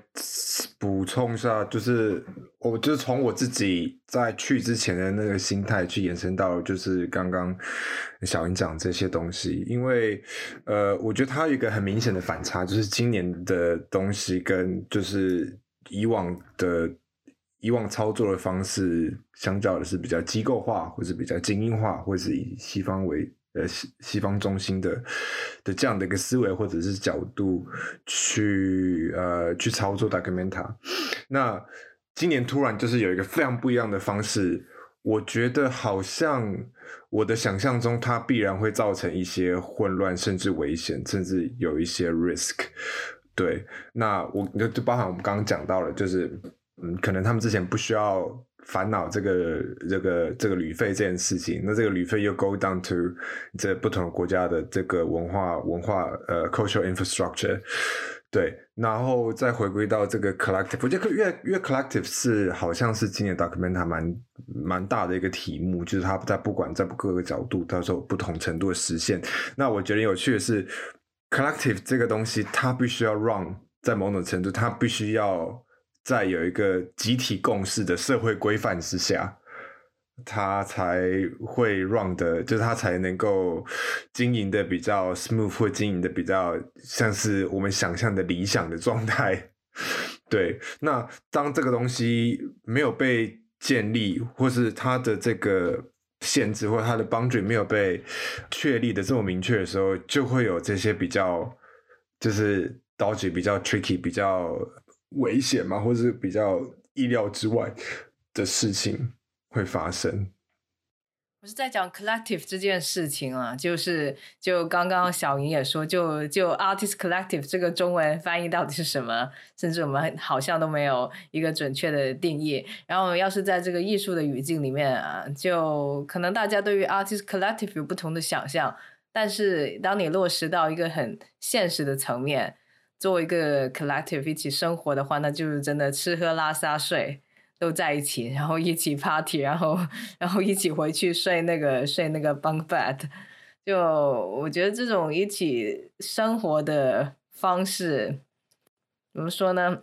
Speaker 2: 补充一下，就是我就从我自己在去之前的那个心态去延伸到，就是刚刚小英讲这些东西，因为呃，我觉得它有一个很明显的反差，就是今年的东西跟就是以往的以往操作的方式相较的是比较机构化，或是比较精英化，或是以西方为。呃，西西方中心的的这样的一个思维或者是角度去呃去操作 Documenta，那今年突然就是有一个非常不一样的方式，我觉得好像我的想象中它必然会造成一些混乱，甚至危险，甚至有一些 risk。对，那我就就包含我们刚刚讲到了，就是嗯，可能他们之前不需要。烦恼这个这个这个旅费这件事情，那这个旅费又 go down to 这不同国家的这个文化文化呃 cultural infrastructure，对。然后再回归到这个 collective，我觉得越越 collective 是好像是今年 document 蛮蛮大的一个题目，就是它在不管在各个角度，它都有不同程度的实现。那我觉得有趣的是，collective 这个东西，它必须要 run 在某种程度，它必须要在有一个集体共识的社会规范之下。它才会 run 的，就是它才能够经营的比较 smooth，或经营的比较像是我们想象的理想的状态。<laughs> 对，那当这个东西没有被建立，或是它的这个限制或它的 boundary 没有被确立的这么明确的时候，就会有这些比较就是刀具比较 tricky、比较危险嘛，或是比较意料之外的事情。会发生。
Speaker 1: 我是在讲 collective 这件事情啊，就是就刚刚小莹也说，就就 artist collective 这个中文翻译到底是什么？甚至我们好像都没有一个准确的定义。然后，要是在这个艺术的语境里面啊，就可能大家对于 artist collective 有不同的想象。但是，当你落实到一个很现实的层面，作为一个 collective 一起生活的话，那就是真的吃喝拉撒睡。都在一起，然后一起 party，然后然后一起回去睡那个睡那个 bunk bed，就我觉得这种一起生活的方式，怎么说呢？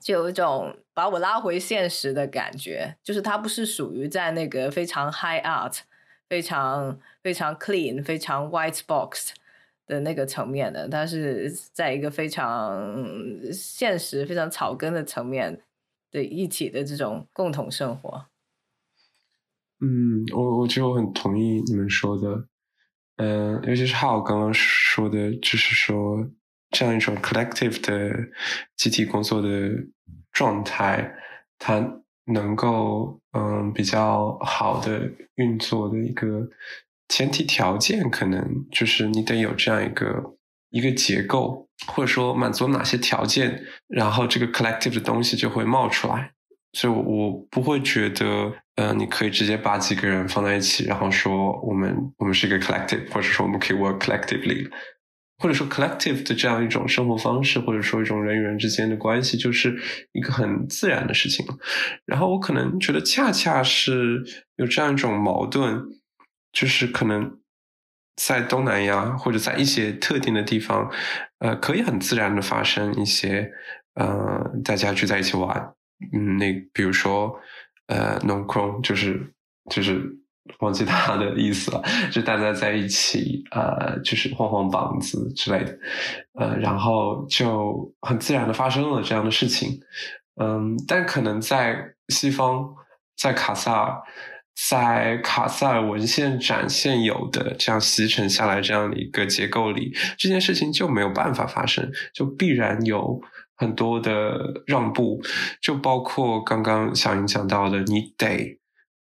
Speaker 1: 就有一种把我拉回现实的感觉，就是它不是属于在那个非常 high art、非常非常 clean、非常 white box 的那个层面的，它是在一个非常现实、非常草根的层面。的一起的这种共同生活，
Speaker 3: 嗯，我我觉得我很同意你们说的，嗯，尤其是浩刚刚说的，就是说这样一种 collective 的集体工作的状态，它能够嗯比较好的运作的一个前提条件，可能就是你得有这样一个一个结构。或者说满足哪些条件，然后这个 collective 的东西就会冒出来。所以，我不会觉得，呃，你可以直接把几个人放在一起，然后说我们我们是一个 collective，或者说我们可以 work collectively，或者说 collective 的这样一种生活方式，或者说一种人与人之间的关系，就是一个很自然的事情。然后，我可能觉得恰恰是有这样一种矛盾，就是可能。在东南亚或者在一些特定的地方，呃，可以很自然的发生一些，呃，大家聚在一起玩，嗯，那比如说，呃弄空就是就是忘记它的意思了，就大家在一起，呃，就是晃晃膀子之类的，呃，然后就很自然的发生了这样的事情，嗯，但可能在西方，在卡萨尔。在卡塞尔文献展现有的这样习成下来这样的一个结构里，这件事情就没有办法发生，就必然有很多的让步，就包括刚刚小英讲到的，你得。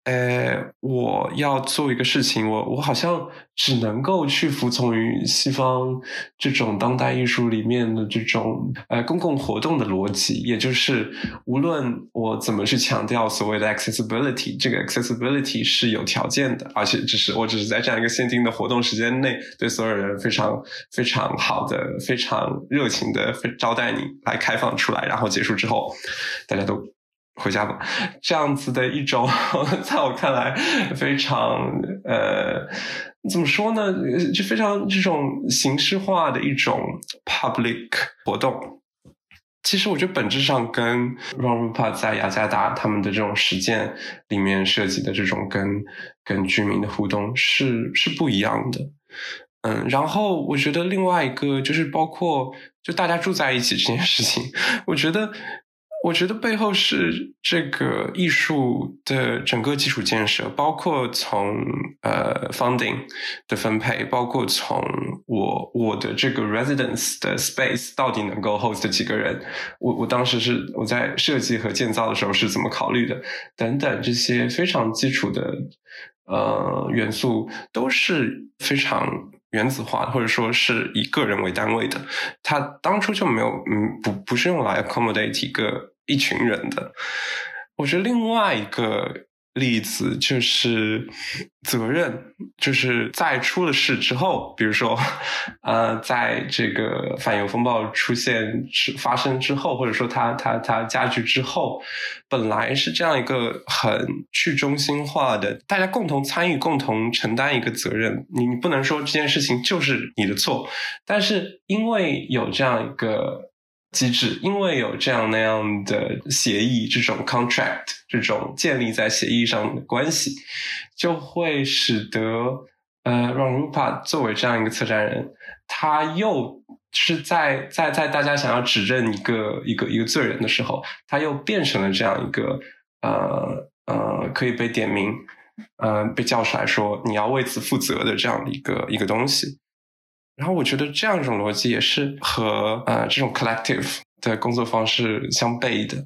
Speaker 3: 呃，我要做一个事情，我我好像只能够去服从于西方这种当代艺术里面的这种呃公共活动的逻辑，也就是无论我怎么去强调所谓的 accessibility，这个 accessibility 是有条件的，而且只是我只是在这样一个限定的活动时间内，对所有人非常非常好的、非常热情的招待你来开放出来，然后结束之后，大家都。回家吧，<laughs> 这样子的一种，<laughs> 在我看来非常呃，怎么说呢？就非常这种形式化的一种 public 活动。其实我觉得本质上跟 Ron Rupa 在雅加达他们的这种实践里面设计的这种跟跟居民的互动是是不一样的。嗯，然后我觉得另外一个就是包括就大家住在一起这件事情，<laughs> 我觉得。我觉得背后是这个艺术的整个基础建设，包括从呃 funding 的分配，包括从我我的这个 residence 的 space 到底能够 host 几个人，我我当时是我在设计和建造的时候是怎么考虑的，等等这些非常基础的呃元素都是非常。原子化，或者说是以个人为单位的，它当初就没有，嗯，不不是用来 accommodate 一个一群人的。我觉得另外一个例子就是责任，就是在出了事之后，比如说，呃，在这个反犹风暴出现发生之后，或者说它它它加剧之后，本来是这样一个很去中心化的，大家共同参与、共同承担一个责任。你你不能说这件事情就是你的错，但是因为有这样一个。机制，因为有这样那样的协议，这种 contract，这种建立在协议上的关系，就会使得呃，让 Rupa 作为这样一个策展人，他又是在在在大家想要指认一个一个一个罪人的时候，他又变成了这样一个呃呃可以被点名，呃被叫出来说你要为此负责的这样的一个一个东西。然后我觉得这样一种逻辑也是和呃这种 collective 的工作方式相悖的，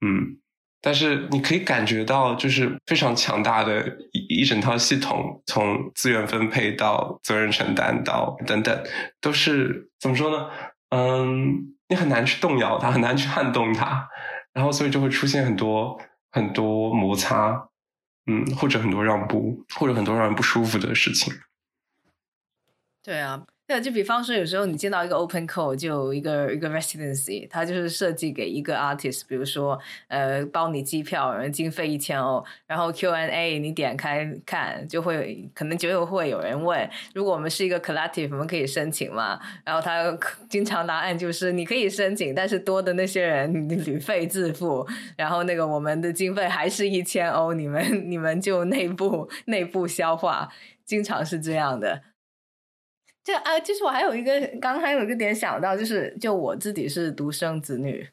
Speaker 3: 嗯，但是你可以感觉到就是非常强大的一一整套系统，从资源分配到责任承担到等等，都是怎么说呢？嗯，你很难去动摇它，很难去撼动它，然后所以就会出现很多很多摩擦，嗯，或者很多让步，或者很多让人不舒服的事情。
Speaker 1: 对啊。对啊，就比方说，有时候你见到一个 open call，就一个一个 residency，它就是设计给一个 artist，比如说，呃，包你机票，然后经费一千欧，然后 Q&A 你点开看，就会可能就会有人问，如果我们是一个 collective，我们可以申请吗？然后他经常答案就是你可以申请，但是多的那些人旅费自付，然后那个我们的经费还是一千欧，你们你们就内部内部消化，经常是这样的。就啊，其实我还有一个，刚刚还有一个点想到，就是就我自己是独生子女，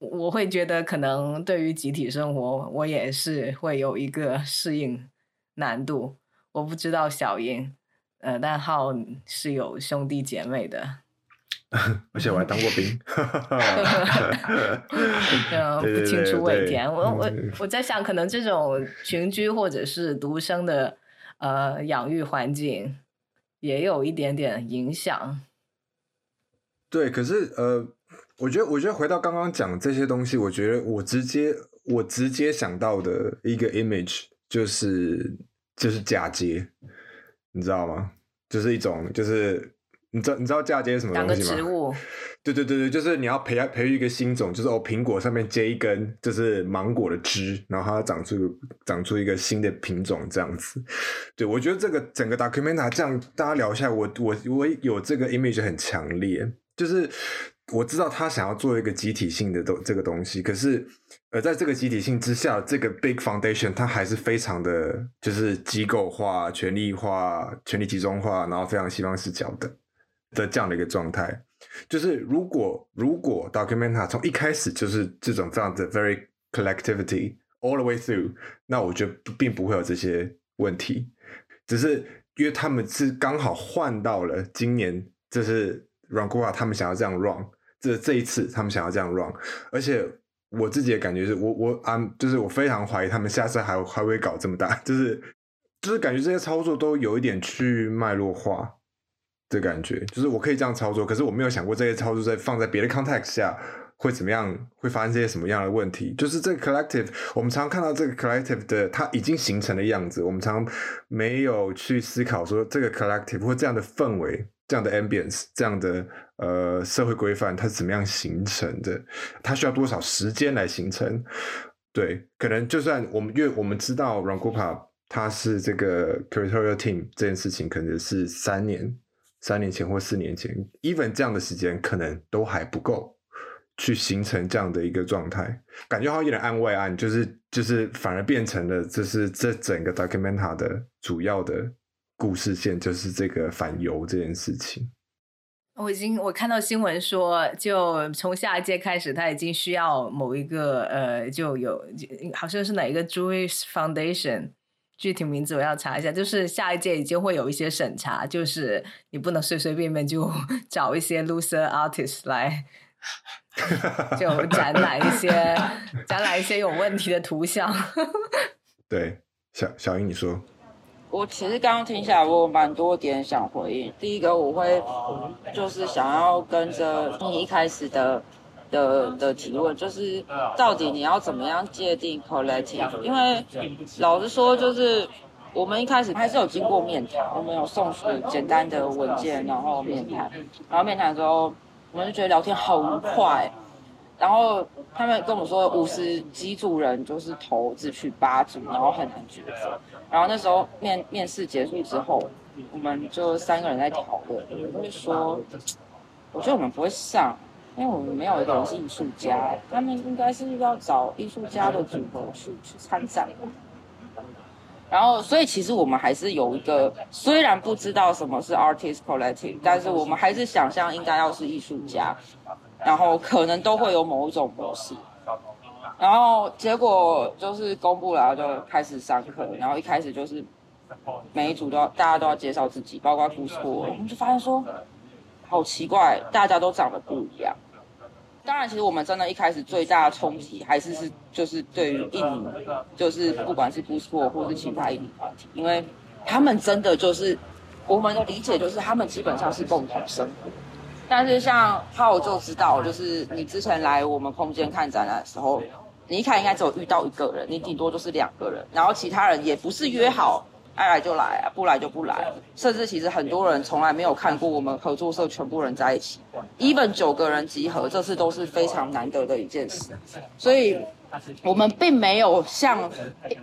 Speaker 1: 我会觉得可能对于集体生活，我也是会有一个适应难度。我不知道小英，呃，但浩是有兄弟姐妹的，<laughs>
Speaker 2: 而且我还当过兵，<laughs>
Speaker 1: 不清楚尾田。我我我在想，可能这种群居或者是独生的呃养育环境。也有一点点影响，
Speaker 2: 对，可是呃，我觉得，我觉得回到刚刚讲这些东西，我觉得我直接我直接想到的一个 image 就是就是嫁接，你知道吗？就是一种就是你知道你知道嫁接什么东西吗？
Speaker 1: 植物。
Speaker 2: 对对对对，就是你要培培育一个新种，就是哦，苹果上面接一根就是芒果的枝，然后它长出长出一个新的品种这样子。对我觉得这个整个 documenta 这样大家聊一下，我我我有这个 image 很强烈，就是我知道他想要做一个集体性的东这个东西，可是呃，在这个集体性之下，这个 big foundation 它还是非常的就是机构化、权力化、权力集中化，然后非常西方视角的的这样的一个状态。就是如果如果 Documenta 从一开始就是这种这样的 very collectivity all the way through，那我觉得并不会有这些问题，只是因为他们是刚好换到了今年，就是 Rangua 他们想要这样 run，这这一次他们想要这样 run，而且我自己的感觉是我我啊，就是我非常怀疑他们下次还还会搞这么大，就是就是感觉这些操作都有一点去脉络化。的感觉就是我可以这样操作，可是我没有想过这些操作在放在别的 context 下会怎么样，会发生这些什么样的问题。就是这个 collective，我们常看到这个 collective 的它已经形成的样子，我们常没有去思考说这个 collective 或这样的氛围、这样的 ambience、这样的呃社会规范它是怎么样形成的，它需要多少时间来形成。对，可能就算我们因为我们知道 Rangupa 它是这个 curatorial team 这件事情，可能是三年。三年前或四年前，even 这样的时间可能都还不够去形成这样的一个状态，感觉好像有点安慰啊，就是就是反而变成了这是这整个 documenta 的主要的故事线，就是这个反犹这件事情。
Speaker 1: 我已经我看到新闻说，就从下一届开始，他已经需要某一个呃，就有好像是哪一个 Jewish Foundation。具体名字我要查一下，就是下一届已经会有一些审查，就是你不能随随便便就 <laughs> 找一些 loser artist 来，<laughs> 就展览一些展览一些有问题的图像。<laughs>
Speaker 2: 对，小小英你说，
Speaker 4: 我其实刚刚听下来，我有蛮多点想回应。第一个，我会就是想要跟着你一开始的的的提问，就是到底你要怎么样界定 collective？因为老实说，就是我们一开始还是有经过面谈，我们有送出简单的文件，然后面谈，然后面谈之后，我们就觉得聊天好快。然后他们跟我们说，五十几组人就是投只取八组，然后很难抉择。然后那时候面面试结束之后，我们就三个人在讨论，我就说，我觉得我们不会上，因为我们没有一个人是艺术家，他们应该是要找艺术家的组合去去参展。然后，所以其实我们还是有一个，虽然不知道什么是 artist collective，但是我们还是想象应该要是艺术家。然后可能都会有某一种模式，然后结果就是公布了，就开始上课。然后一开始就是每一组都要大家都要介绍自己，包括故事。我们就发现说，好奇怪，大家都长得不一样。当然，其实我们真的一开始最大的冲击还是是就是对于印尼，就是不管是布斯或或是其他印尼团体，因为他们真的就是我们的理解就是他们基本上是共同生活。但是像浩就知道，就是你之前来我们空间看展览的时候，你一看应该只有遇到一个人，你顶多就是两个人，然后其他人也不是约好爱来就来啊，不来就不来，甚至其实很多人从来没有看过我们合作社全部人在一起，even 九个人集合，这次都是非常难得的一件事，所以我们并没有像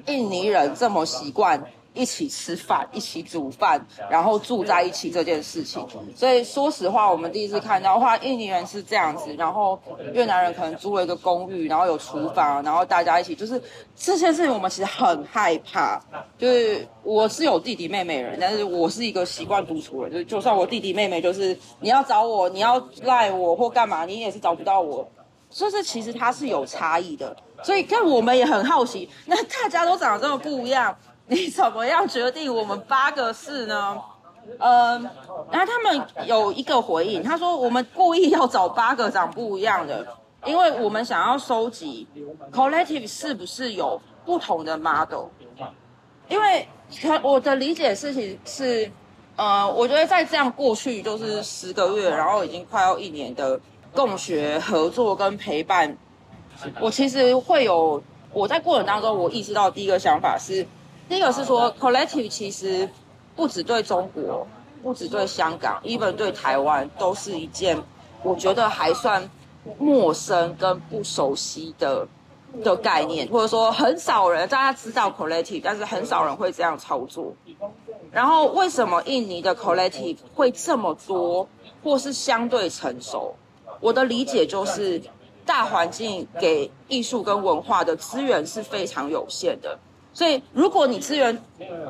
Speaker 4: 印尼人这么习惯。一起吃饭，一起煮饭，然后住在一起这件事情。所以说实话，我们第一次看到的话，印尼人是这样子，然后越南人可能租了一个公寓，然后有厨房，然后大家一起，就是这些事情我们其实很害怕。就是我是有弟弟妹妹人，但是我是一个习惯独处人，就就算我弟弟妹妹，就是你要找我，你要赖我或干嘛，你也是找不到我。所以这其实它是有差异的。所以看我们也很好奇，那大家都长得这么不一样。<laughs> 你怎么样决定我们八个是呢？嗯，然后他们有一个回应，他说我们故意要找八个长不一样的，因为我们想要收集 collective 是不是有不同的 model。因为可我的理解事情是，呃，我觉得在这样过去就是十个月，然后已经快要一年的共学合作跟陪伴，我其实会有我在过程当中，我意识到第一个想法是。第一个是说，collective 其实不只对中国，不只对香港，even 对台湾都是一件我觉得还算陌生跟不熟悉的的概念，或者说很少人大家知道 collective，但是很少人会这样操作。然后为什么印尼的 collective 会这么多，或是相对成熟？我的理解就是大环境给艺术跟文化的资源是非常有限的。所以，如果你资源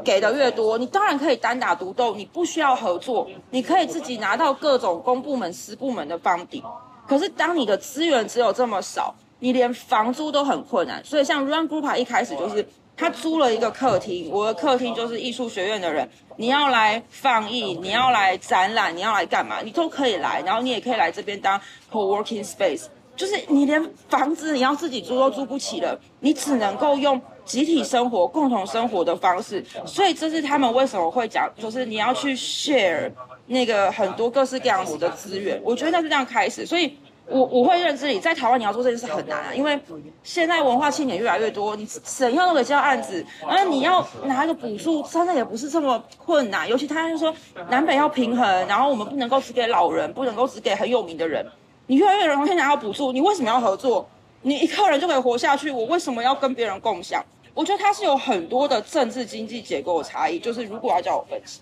Speaker 4: 给的越多，你当然可以单打独斗，你不需要合作，你可以自己拿到各种公部门、私部门的帮底。可是，当你的资源只有这么少，你连房租都很困难。所以，像 Run Group 一开始就是他租了一个客厅，我的客厅就是艺术学院的人，你要来放映，你要来展览，你要来干嘛，你都可以来。然后你也可以来这边当 co-working space，就是你连房子你要自己租都租不起了，你只能够用。集体生活、共同生活的方式，所以这是他们为什么会讲，就是你要去 share 那个很多各式各样子的资源。我觉得那是这样开始，所以我我会认知你在台湾你要做这件事很难啊，因为现在文化青年越来越多，你怎样都可以接到案子，那你要拿一个补助，真的也不是这么困难。尤其他就说南北要平衡，然后我们不能够只给老人，不能够只给很有名的人，你越来越容易拿到补助，你为什么要合作？你一个人就可以活下去，我为什么要跟别人共享？我觉得它是有很多的政治经济结构的差异，就是如果要叫我分析，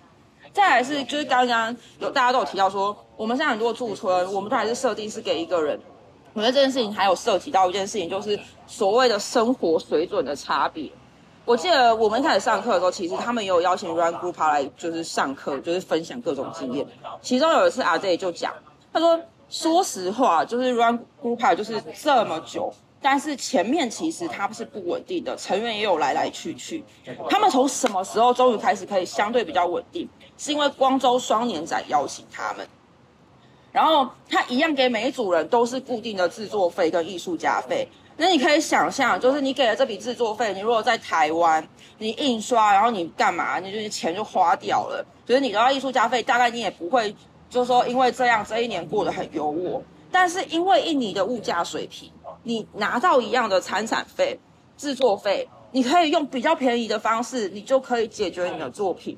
Speaker 4: 再来是就是刚刚有大家都有提到说，我们现在很多驻村，我们都还是设定是给一个人。我觉得这件事情还有涉及到一件事情，就是所谓的生活水准的差别。我记得我们一开始上课的时候，其实他们也有邀请 Run Group 来就是上课，就是分享各种经验。其中有一次阿 Z 就讲，他说说实话，就是 Run Group 就是这么久。但是前面其实它是不稳定的，成员也有来来去去。他们从什么时候终于开始可以相对比较稳定？是因为光州双年展邀请他们，然后他一样给每一组人都是固定的制作费跟艺术家费。那你可以想象，就是你给了这笔制作费，你如果在台湾，你印刷，然后你干嘛？你就是钱就花掉了。就是你得到艺术家费，大概你也不会，就是说因为这样这一年过得很优渥。但是因为印尼的物价水平，你拿到一样的参产费、制作费，你可以用比较便宜的方式，你就可以解决你的作品，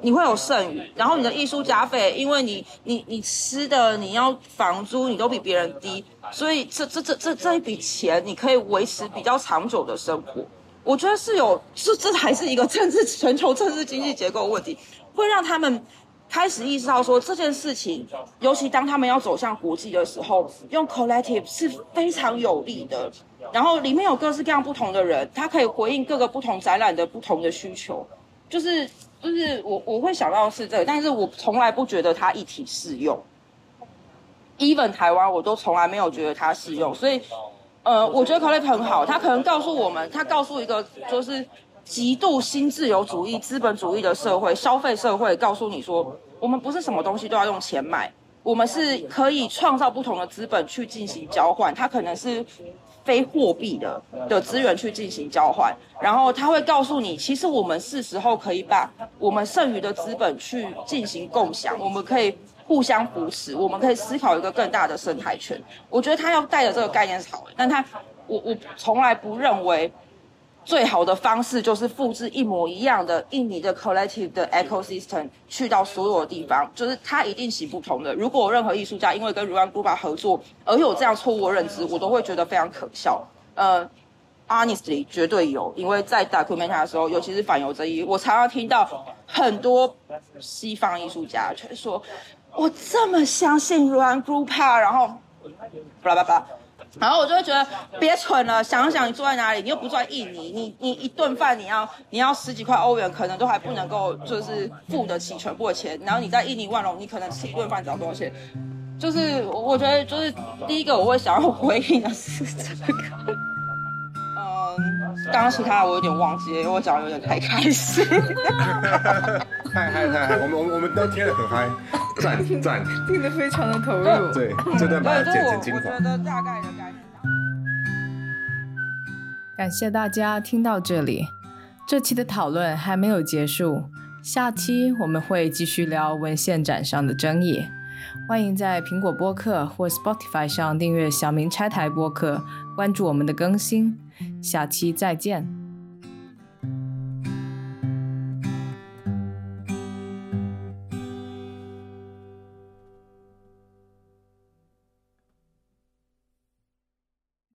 Speaker 4: 你会有剩余。然后你的艺术家费，因为你你你吃的、你要房租，你都比别人低，所以这这这这这一笔钱，你可以维持比较长久的生活。我觉得是有，这这还是一个政治全球政治经济结构问题，会让他们。开始意识到说这件事情，尤其当他们要走向国际的时候，用 collective 是非常有利的。然后里面有各式各样不同的人，他可以回应各个不同展览的不同的需求。就是就是我我会想到是这个，但是我从来不觉得它一体适用。even 台湾我都从来没有觉得它适用，所以呃，我觉得 collective 很好，它可能告诉我们，它告诉一个就是。极度新自由主义、资本主义的社会、消费社会，告诉你说，我们不是什么东西都要用钱买，我们是可以创造不同的资本去进行交换，它可能是非货币的的资源去进行交换，然后他会告诉你，其实我们是时候可以把我们剩余的资本去进行共享，我们可以互相扶持，我们可以思考一个更大的生态圈。我觉得他要带的这个概念是好的，但他我我从来不认为。最好的方式就是复制一模一样的印尼的 collective 的 ecosystem 去到所有的地方，就是它一定行不通的。如果任何艺术家因为跟 Ruan Group 合作而有这样错误认知，我都会觉得非常可笑。呃，honestly 绝对有，因为在 document 的时候，尤其是反犹这一，我常常听到很多西方艺术家却说：“我这么相信 Ruan Group，然后巴拉巴拉。”然后我就会觉得别蠢了，想想你住在哪里，你又不住在印尼，你你一顿饭你要你要十几块欧元，可能都还不能够就是付得起全部的钱。然后你在印尼万隆，你可能吃一顿饭只要多少钱？就是我觉得就是第一个我会想要回应的是这个。刚刚其他的我有点忘记，因为我讲的有点太开心。
Speaker 2: 嗨嗨嗨！我们我们我们都听得很嗨，赞赞，
Speaker 1: 听得非常的投入。
Speaker 2: 对，这段把它剪成精华。
Speaker 4: 我觉得大概的概念。
Speaker 1: 感谢大家听到这里，这期的讨论还没有结束，下期我们会继续聊文献展上的争议。欢迎在苹果播客或 Spotify 上订阅小明拆台播客，关注我们的更新。下期再见。